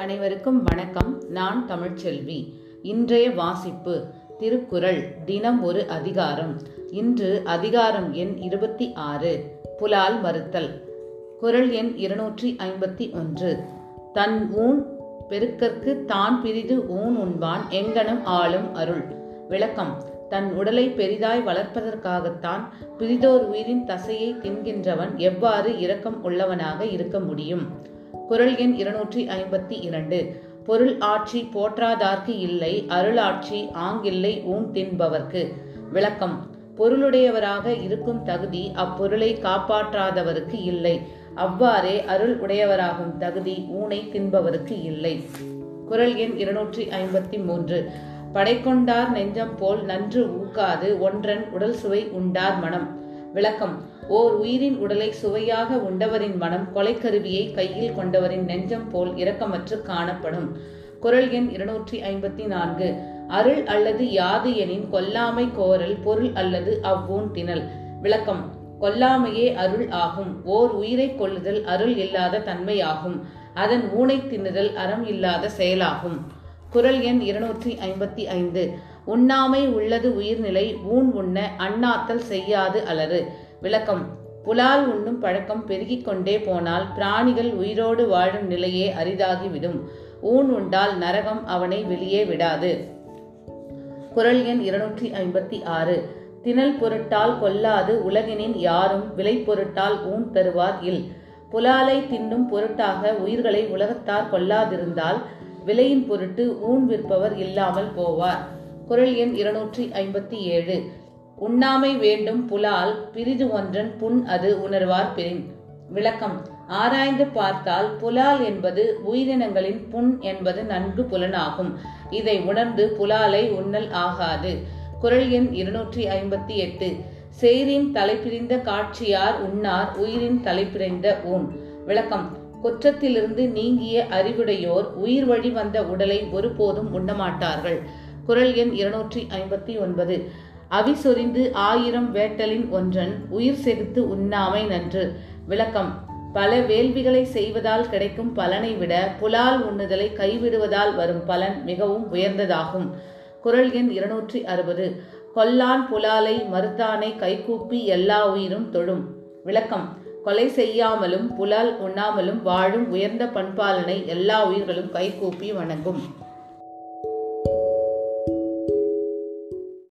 அனைவருக்கும் வணக்கம். நான் தமிழ்ச்செல்வி. இன்றைய வாசிப்பு திருக்குறள் தினம் ஒரு அதிகாரம். இன்று அதிகாரம் எண் இருபத்தி ஆறு புலால் மறுத்தல். குறள் எண் இருநூற்றி ஐம்பத்தி ஒன்று. தன் ஊன் பெருக்கற்கு தான் பிரிது ஊன் உண்பான் எங்கனம் ஆளும் அருள். விளக்கம் தன் உடலை பெரிதாய் வளர்ப்பதற்காகத்தான் பிரிதோர் உயிரின் தசையை தின்கின்றவன் எவ்வாறு இரக்கம் உள்ளவனாக இருக்க முடியும்? குறள் எண் இருநூற்றி ஐம்பத்தி இரண்டு. பொருள் ஆட்சி போற்றாதார்க்கு இல்லை அருளாட்சி ஆங்கில்லை ஊன் தின்பவர்க்கு. விளக்கம். பொருளுடையவராக இருக்கும் தகுதி அப்பொருளை காப்பாற்றாதவருக்கு இல்லை. அவ்வாறே அருள் உடையவராகும் தகுதி ஊனை தின்பவருக்கு இல்லை. குறள் எண் இருநூற்றி ஐம்பத்தி மூன்று. படைக்கொண்டார் நெஞ்சம் போல் நன்று ஊக்காது ஒன்றன் உடல் சுவை உண்டார் மனம். விளக்கம். ஓர் உயிரின் உடலை சுவையாக உண்டவரின் மனம் கொலைக்கருவியை கையில் கொண்டவரின் நெஞ்சம் போல் இரக்கமற்று காணப்படும். குறள் எண் இருநூற்றி ஐம்பத்தி நான்கு. அருள் அல்லது யாது எனின் கொல்லாமை கோரல் பொருள் அல்லது அவ்வூன் திணல். விளக்கம். கொல்லாமையே அருள் ஆகும். ஓர் உயிரை கொள்ளுதல் அருள் இல்லாத தன்மையாகும். அதன் ஊனை தின்னுதல் அறம் இல்லாத செயலாகும். குறள் எண் இருநூற்றி ஐம்பத்தி ஐந்து. உண்ணாமை உள்ளது உயிர்நிலை ஊன் உண்ண அண்ணாத்தல் செய்யாது அலறு. விளக்கம். புலால் உண்ணும் பழக்கம் பெருகிக் கொண்டே போனால் பிராணிகள் உயிரோடு வாழும் நிலையே அரிதாகிவிடும். ஊன் உண்டால் நரகம் அவனை வெளியே விடாது. குறள் எண் இருநூற்றி ஐம்பத்தி ஆறு. திணல் பொருட்டால் கொல்லாது உலகினின் யாரும் விலை பொருட்டால் ஊன் தருவார் இல். புலாலை தின்னும் பொருட்டாக உயிர்களை உலகத்தார் கொல்லாதிருந்தால் விலையின் பொருட்டு ஊன் விற்பவர் இல்லாமல் போவார். குரல் எண் இருநூற்றி ஐம்பத்தி ஏழு. உண்ணாமை வேண்டும் புலால் பிரிது ஒன்றன் புண் அது உணர்வார் பிரின். விளக்கம். ஆராய்ந்து பார்த்தால் புலால் என்பது உயிரினங்களின் புண் என்பது நன்கு புலனாகும். இதை உணர்ந்து புலாலை உண்ணல் ஆகாது. குரல் எண் இருநூற்றி ஐம்பத்தி எட்டு. சேரின் தலைப்பிரிந்த காட்சியார் உண்ணார் உயிரின் தலைப்பிரிந்த ஊன். விளக்கம். குற்றத்திலிருந்து நீங்கிய அறிவுடையோர் உயிர் வழி வந்த உடலை ஒருபோதும் உண்ணமாட்டார்கள். குரல் எண் இருநூற்றி ஐம்பத்தி ஒன்பது. அவி சொரிந்து ஆயிரம் வேட்டலின் ஒன்றன் உயிர் செகுத்து உண்ணாமை நன்று. விளக்கம். பல வேள்விகளை செய்வதால் கிடைக்கும் பலனை விட புலால் உண்ணுதலை கைவிடுவதால் வரும் பலன் மிகவும் உயர்ந்ததாகும். குரல் எண் இருநூற்றி அறுபது. கொல்லான் புலாலை மறுத்தானை கைகூப்பி எல்லா உயிரும் தொழும் விளக்கம். கொலை செய்யாமலும் புலால் உண்ணாமலும் வாழும் உயர்ந்த பண்பாலனை எல்லா உயிர்களும் கைகூப்பி வணங்கும்.